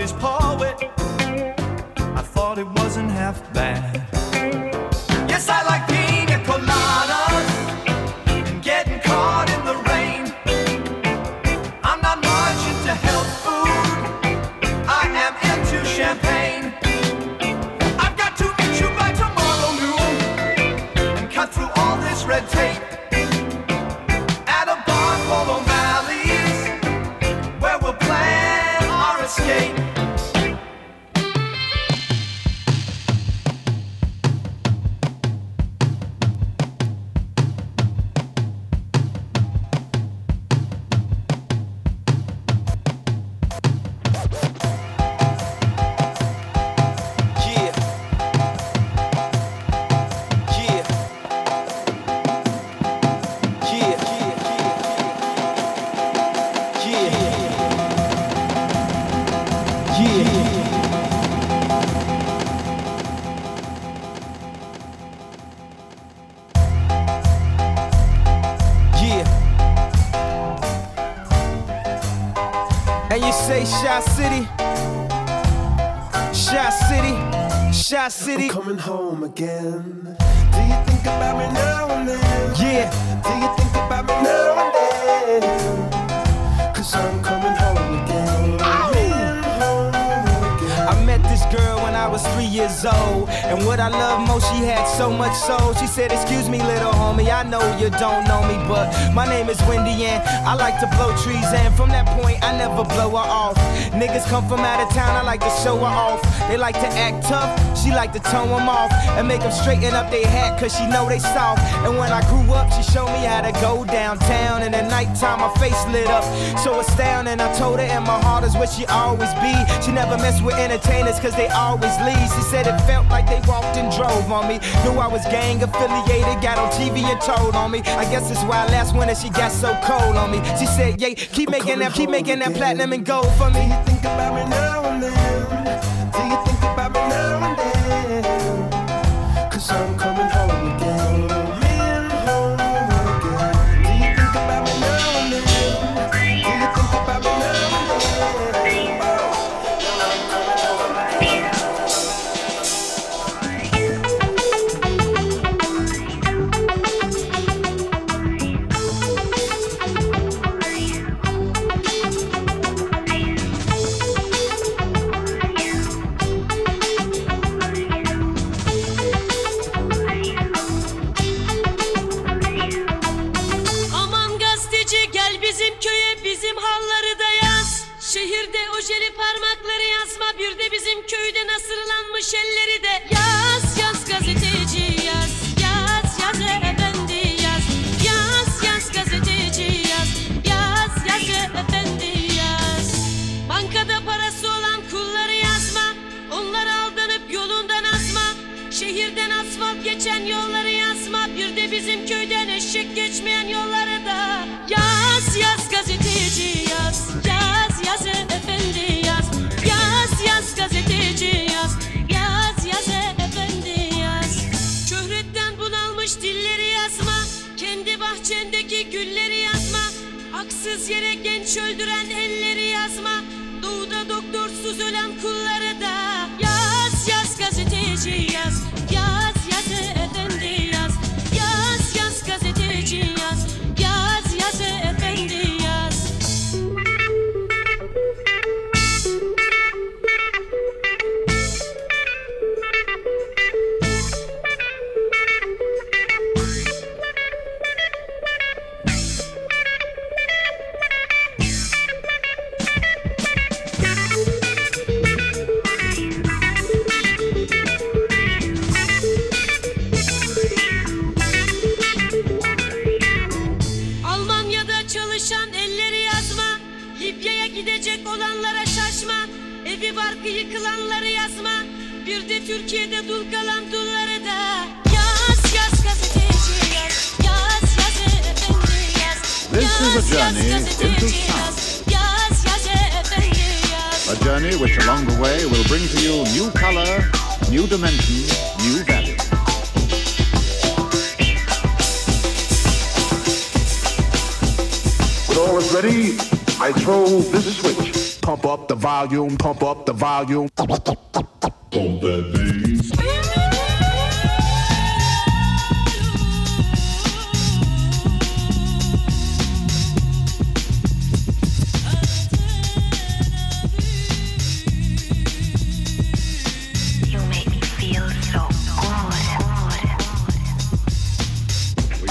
I'm poet, I thought it wasn't half bad. City? I'm coming home again. So. She said, Excuse me, little homie, I know you don't know me, but my name is Wendy and I like to blow trees. And from that point, I never blow her off. Niggas come from out of town, I like to show her off. They like to act tough, she like to tone them off. And make them straighten up their hat, cause she know they soft. And when I grew up, she showed me how to go downtown. And at nighttime, my face lit up. So astounding, I told her, and my heart is where she always be. She never mess with entertainers, cause they always leave. She said it felt like they walked and drove on me. Knew I was gang affiliated, got on TV and told on me. I guess that's why last winter she got so cold on me. She said, Yeah, keep making that, keep making that platinum and gold for me. Do you think about me now and then? Do you think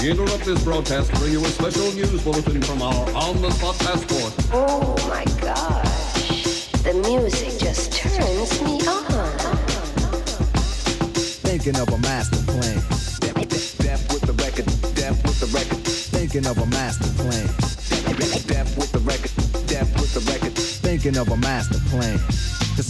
Interrupt this broadcast to bring you a special news bulletin from our on-the-spot passport. Oh my gosh, the music just turns me on. Thinking of a master plan. Step, with the record, step with the record. Thinking of a master plan. Step, with the record, step with the record. Thinking of a master plan.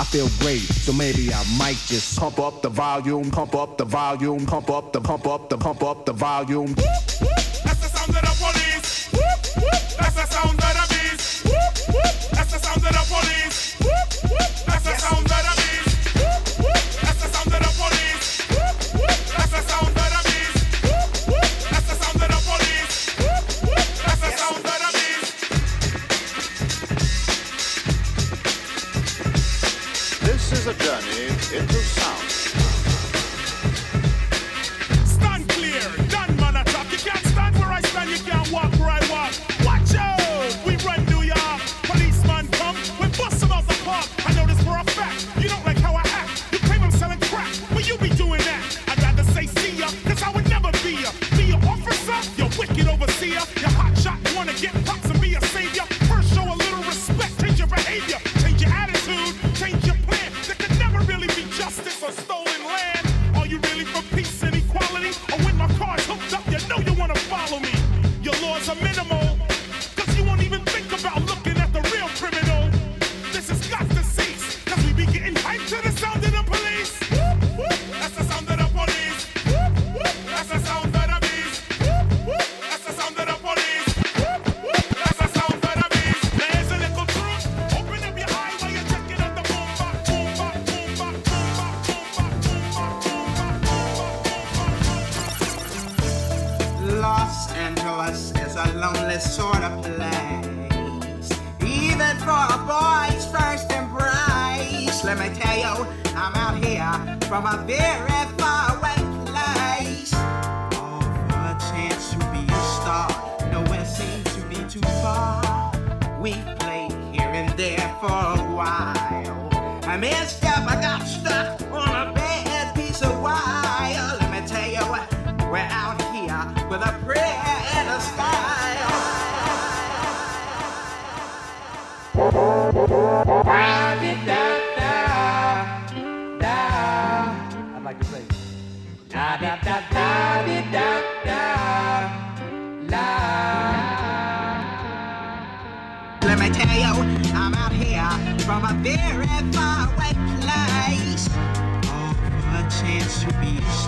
I feel great, so maybe I might just pump up the volume, pump up the volume, pump up the pump up the pump up the volume.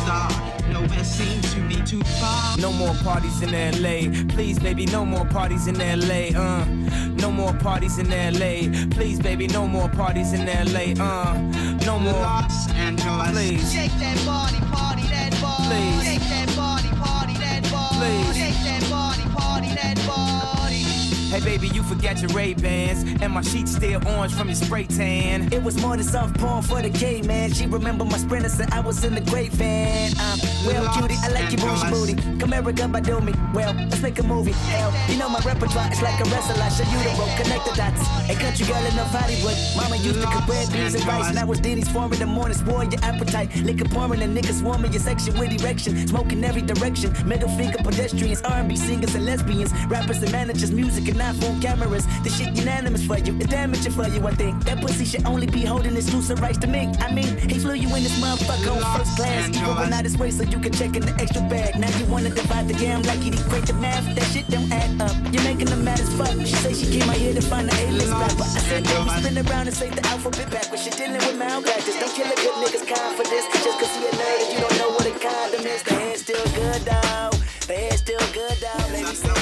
Star. Nowhere seems to be too far. No more parties in LA. Please, baby, no more parties in LA. Uh, no more parties in LA. Please, baby, no more parties in LA. Uh, no more. Los Angeles. Please. Shake that body, party that body. Please. Shake that Hey, baby, you forgot your Ray Bans, and my sheets still orange from your spray tan. It was more than soft porn for the gay man. She remember my sprinter said I was in the great van. Um, well, cutie, I like your bougie booty. Come Erykah Badu me. Well, let's make a movie. Hell, you know my repertoire is like a wrestler. I show you the rope, connect the dots. A country girl in a Hollywood. Mama used to cook red beans and rice. Now it's Denny's form in the morning, swore your appetite. Liquor pouring and niggas warming your section with erection. Smoking every direction. Middle finger pedestrians, R&B singers and lesbians. Rappers and managers, music and iPhone cameras. This shit unanimous for you. It's damaging for you, I think. That pussy should only be holding exclusive rights to me. I mean, he flew you in this motherfucker on first class. Even when out his way so you can check in the extra bag. Now you wanna divide the game like it equate the math. That shit don't add up. You're making them mad as fuck. She say she came out here to find the A-list rapper. I said, baby, spin around and say the alphabet backwards. You're dealing with malpractice. Don't kill a good nigga's this. Just cause he a nerd and you don't know what a condom is. The hair's still good, though. The hair's still good. Baby,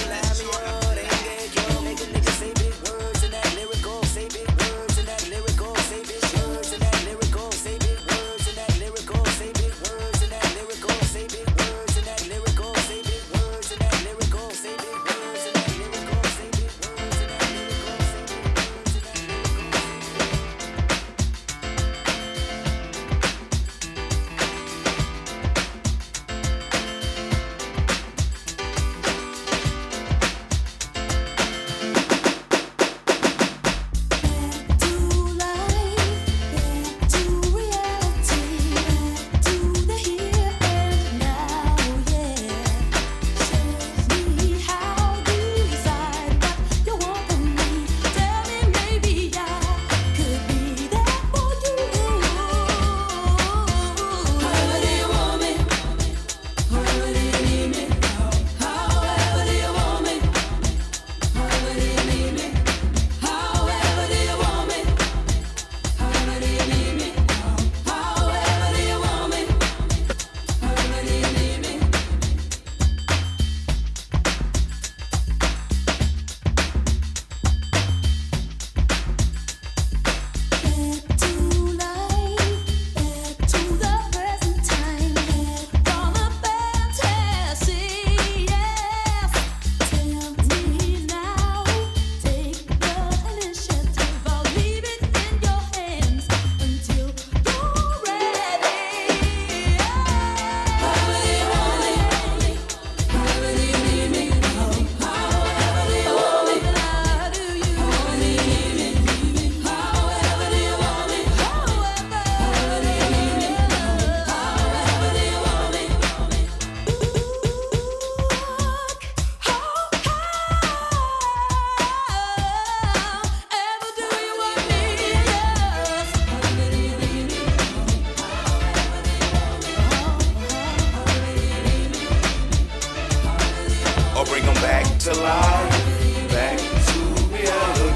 to life, back to reality.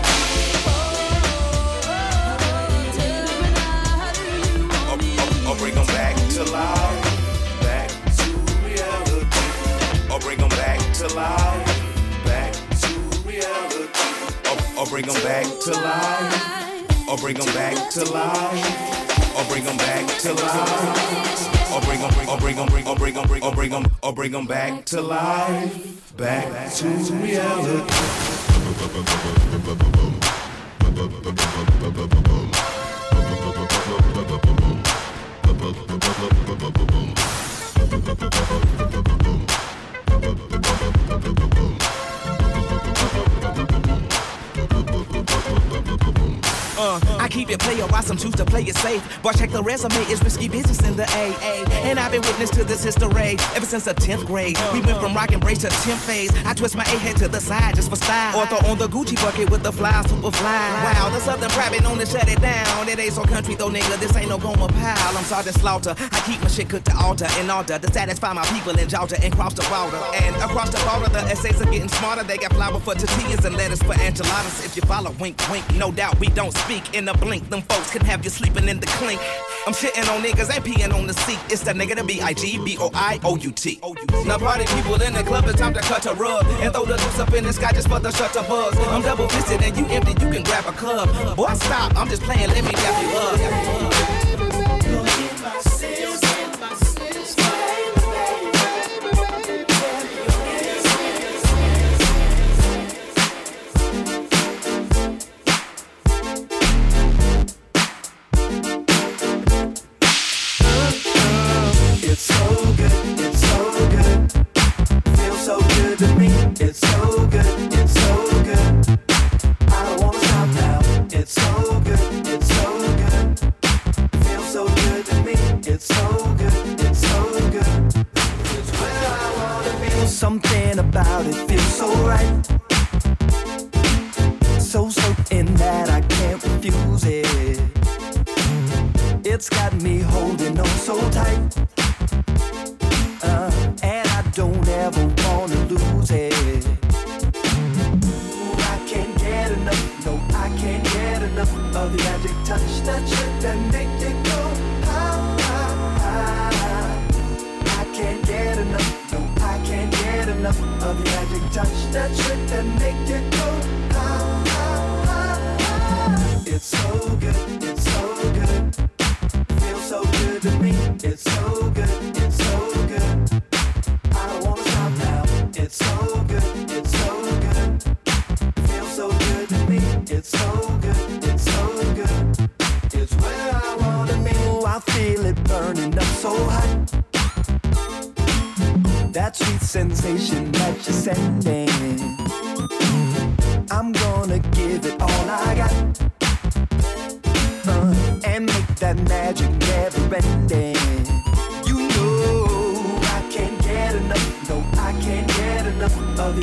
Or, bring them back to life, back to reality. Or bring them back to life, back to reality. Or bring them back to life, or bring them back to life. Or bring them back to life, or bring them, or bring them, or bring them, or bring them, or bring them back to life, back to reality. Uh, keep it player, why some choose to play it safe. But check the resume, it's risky business in the AA. And I've been witness to this history ever since the 10th grade. We went from rock and brace to 10th phase. I twist my A head to the side just for style. Or throw on the Gucci bucket with the fly, super fly. Wow, the Southern private known to shut it down. It ain't so country though, nigga, this ain't no Gomer Pyle. I'm Sergeant Slaughter. I keep my shit cooked to altar in order to satisfy my people in Georgia and cross the border. And across the border, the essays are getting smarter. They got flour for tortillas and lettuce for enchiladas. If you follow, wink, wink, no doubt we don't speak in the blink. Them folks can have you sleeping in the clink. I'm shitting on niggas, ain't peeing on the seat. It's that nigga the B I G B O I O U T. Now party people in the club, it's time to cut a rug and throw the loose up in the sky just for the shutter buzz. I'm double fisted and you empty, you can grab a club. Boy, stop, I'm just playing, let me wrap you up.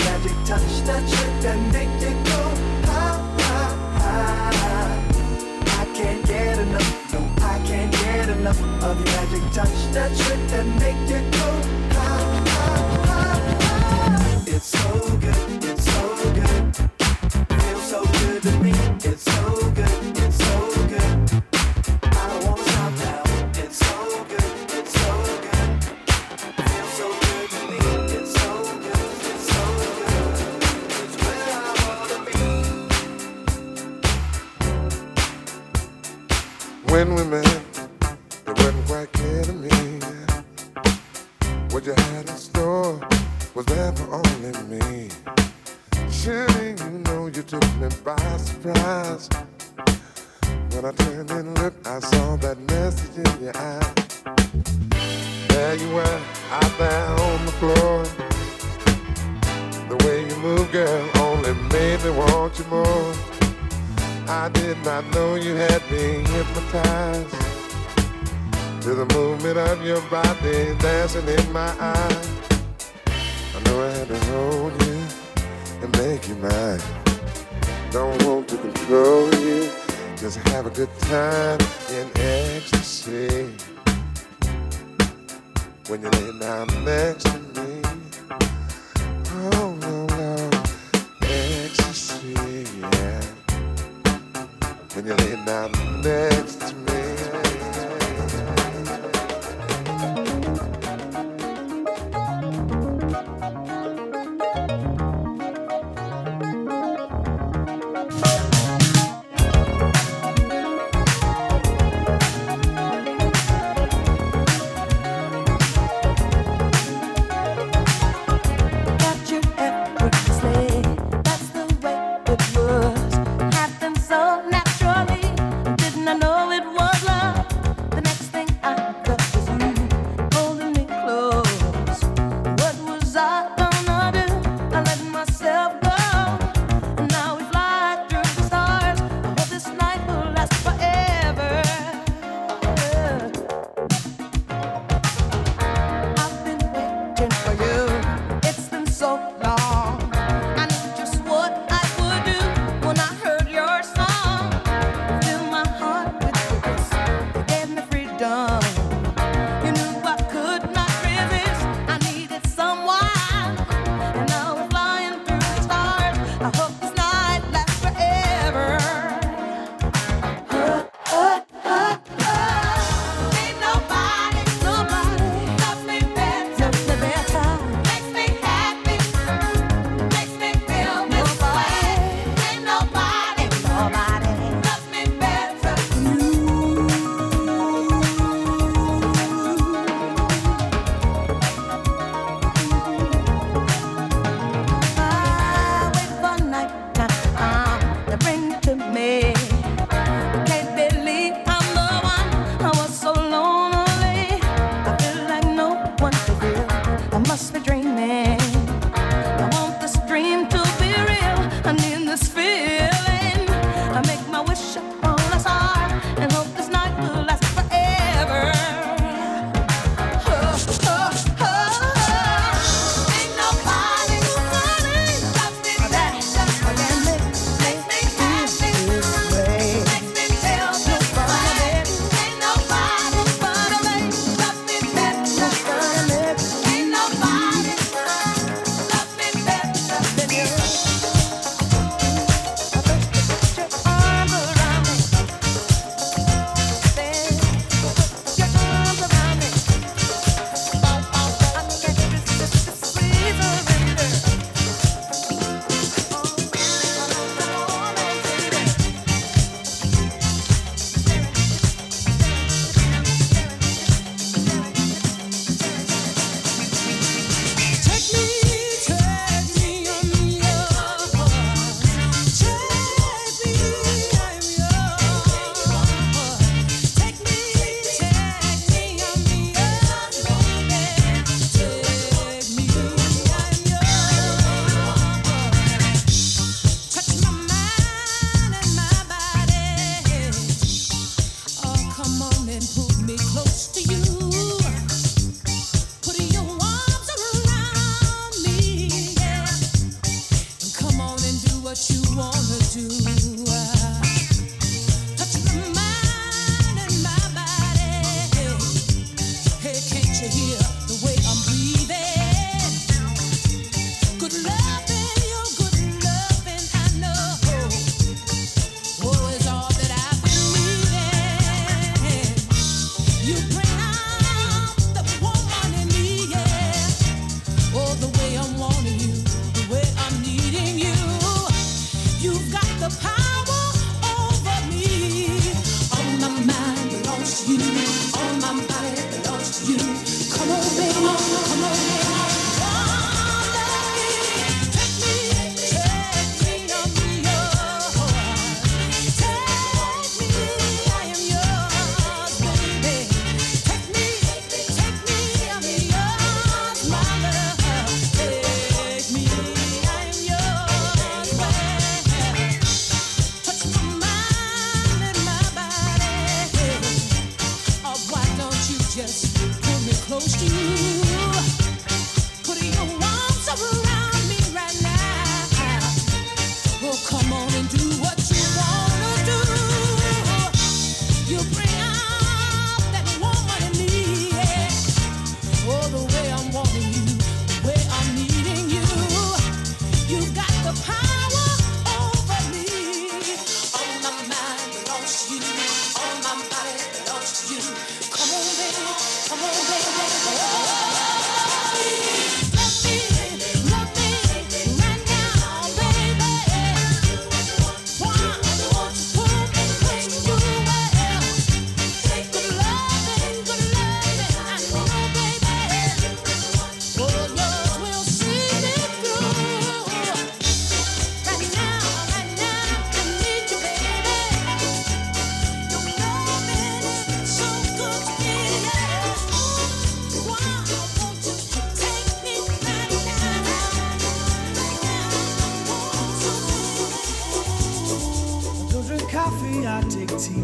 magic touch that trick that make it go high, high, high. I can't get enough, no, I can't get enough of your magic touch that trick that make it go high, high, high. It's so good.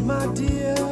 My dear.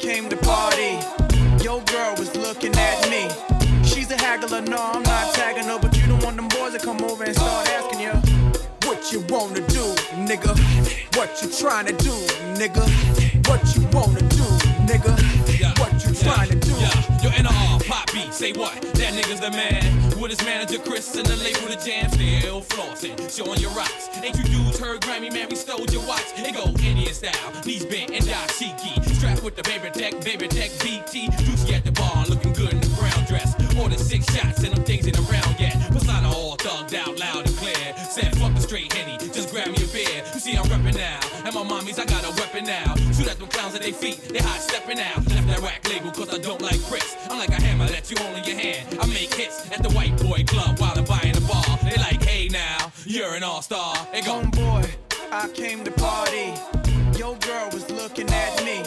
Came to party. Your girl was looking at me. She's a haggler, no, I'm not tagging her, but you don't want them boys to come over and start asking you what you wanna do, nigga. What you trying to do, nigga. What you wanna do, nigga. What you trying to do. Yo, NR, pop beat, say what? That nigga's the man. With his manager Chris and the label the jam, still flossing, showing your rocks. Ain't you dudes heard Grammy, man? We stole your watch. It go Indian style, knees bent and dashiki. Strapped with the baby tech, baby tech BT. Juicy at the bar, looking good in the brown dress. Ordered six shots and them things ain't around yet. Persona all thugged out loud and clear. Said fuck the straight henny, just grab me a beer. You see I'm reppin' now, and my mommies I got a weapon now. Shoot at them clowns at their feet, they hot stepping out. Left that rack label cause I don't like bricks. I'm like a hammer that you hold in your hand. I make hits at the white boy club while I'm buying the bar. They like, hey now, you're an all-star. They go, Homeboy, I came to party. Your girl was looking at me.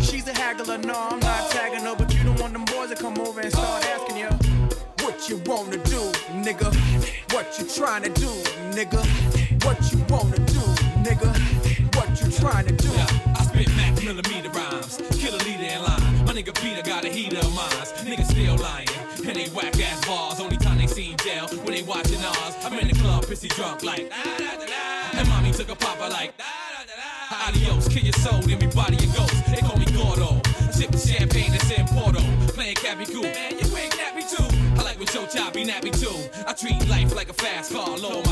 She's a haggler, no, I'm not tagging her, but you don't want them boys to come over and start asking you what you wanna do, nigga. What you trying to do, nigga. What you wanna do, nigga. What you trying to do. Nigga Peter got a heater of mines. Niggas still lying, and they whack ass bars. Only time they seen jail when they watching ours. I'm in the club, pissy drunk like. And mommy took a popper like. Adios, kill your soul, then me body your ghost. They call me Gordo. Sipping champagne that's in Porto. Playing Cappy Cool. Man, you ain't nappy too. I like when Joe Chop be nappy too. I treat life like a fast car, lower my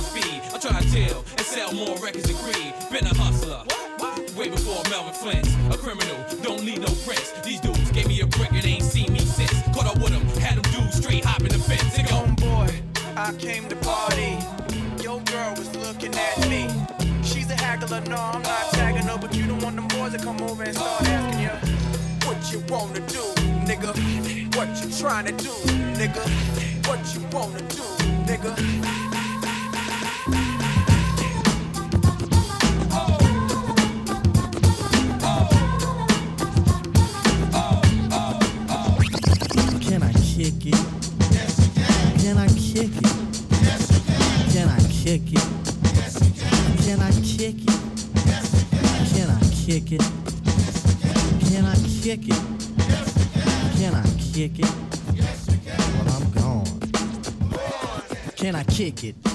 No, I'm not tagging but you don't want them boys to come over and start asking you what you wanna do, nigga. What you do, nigga. What you wanna do, nigga. Can I kick it? Can I kick it? Can I kick it? Kick it? Can I kick it? Can I kick it? Well, I'm gone. Can I kick it?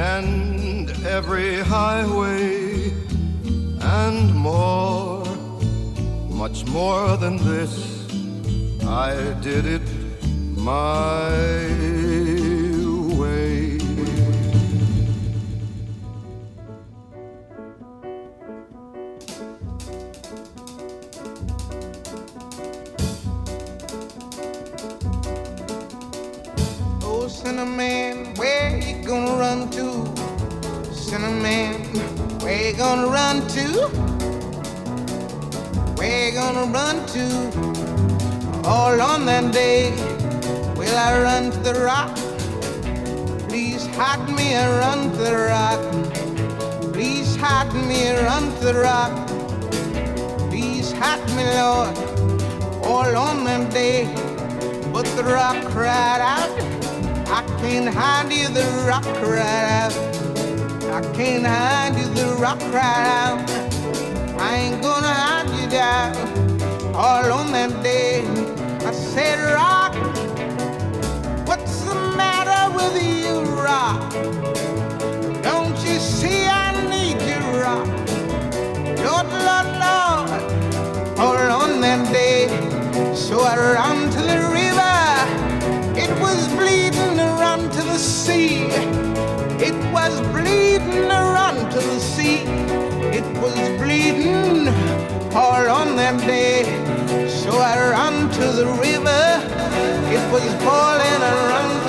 and every highway and more, much more than this. I did it my hide me and run the rock. Please hide me and run the rock. Please hide me, Lord, all on that day. But the rock cried out, I can't hide you, the rock cried out. I can't hide you, the rock cried out. I ain't gonna hide you down all on that day. I said, Rock, with you, Rock? Don't you see I need you, Rock? Lord, Lord, Lord, all on that day. So I ran to the river. It was bleeding around to the sea. It was bleeding around to the sea. It was bleeding all on that day. So I ran to the river. It was boiling around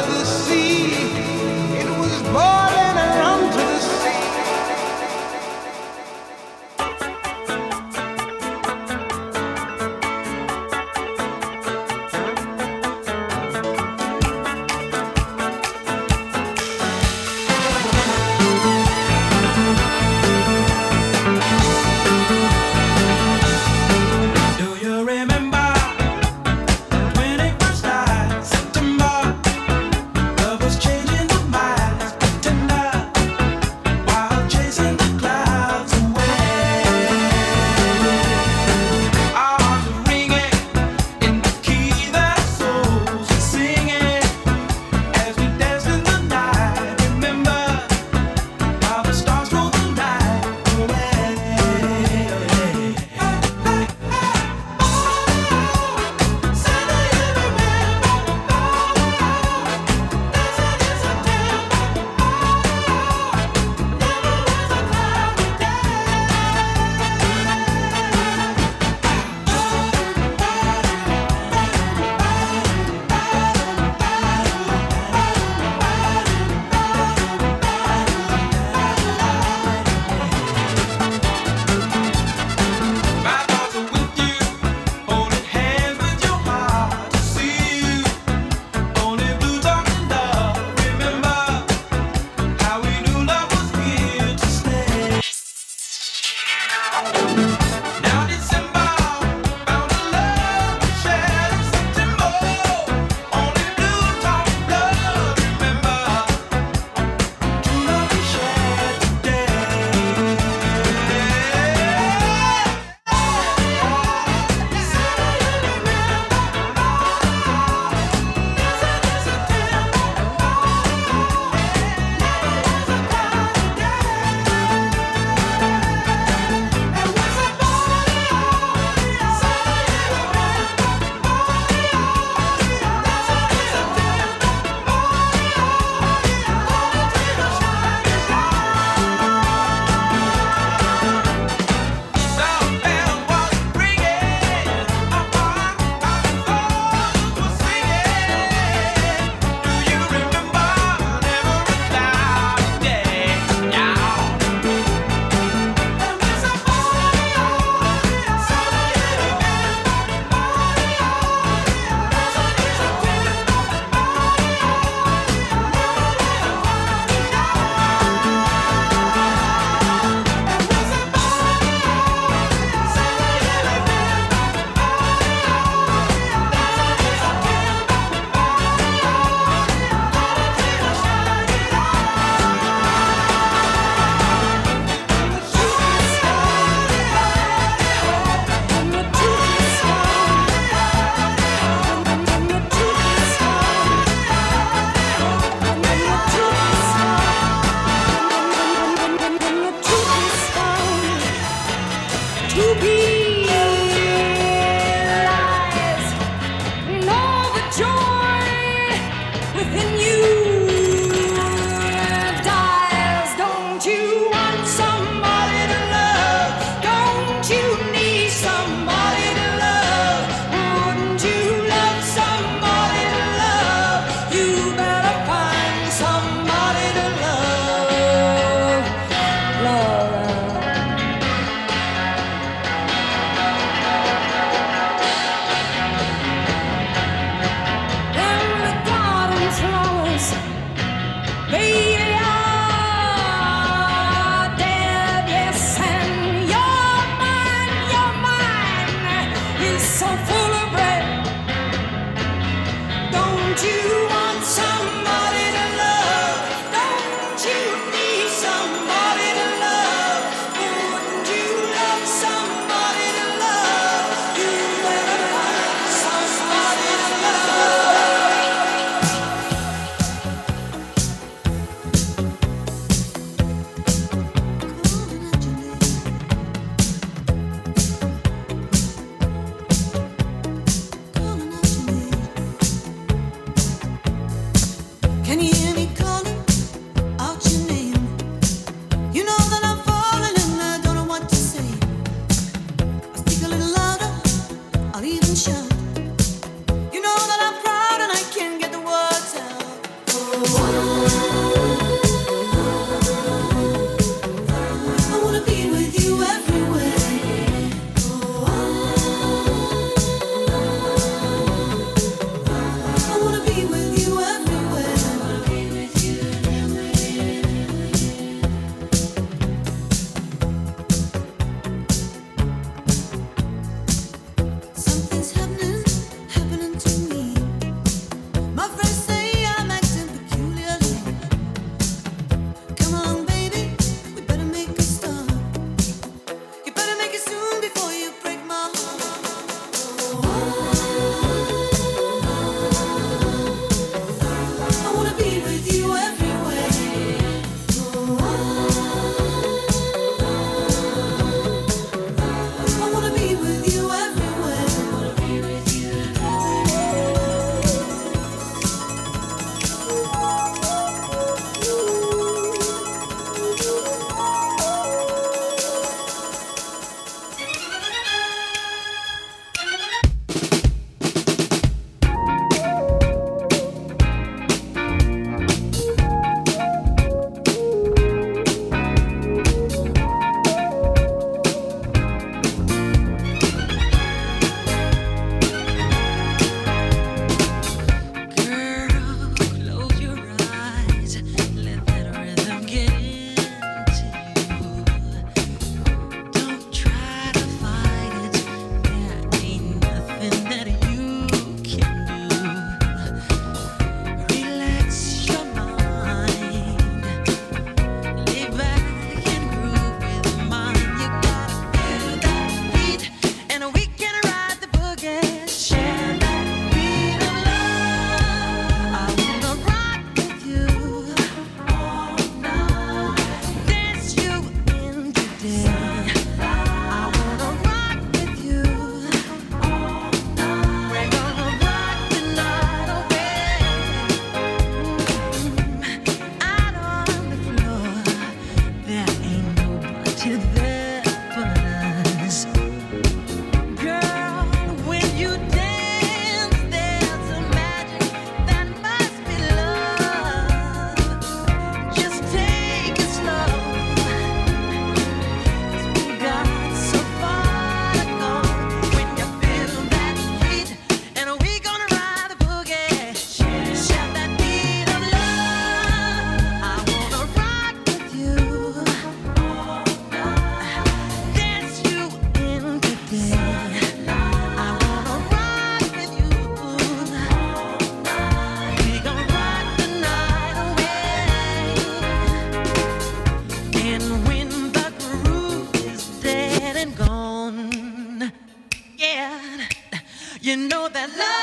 that love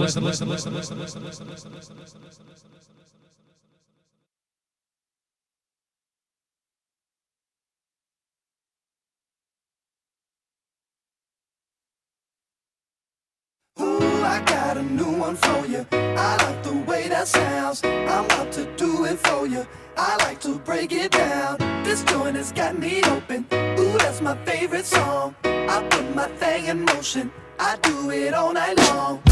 Worth a listen. Ooh, I got a new one for you. I like the way that sounds. I'm about to do it for you. I like to break it down. This joint has got me open. Ooh, that's my favorite song. I put my thing in motion. I do it all night long.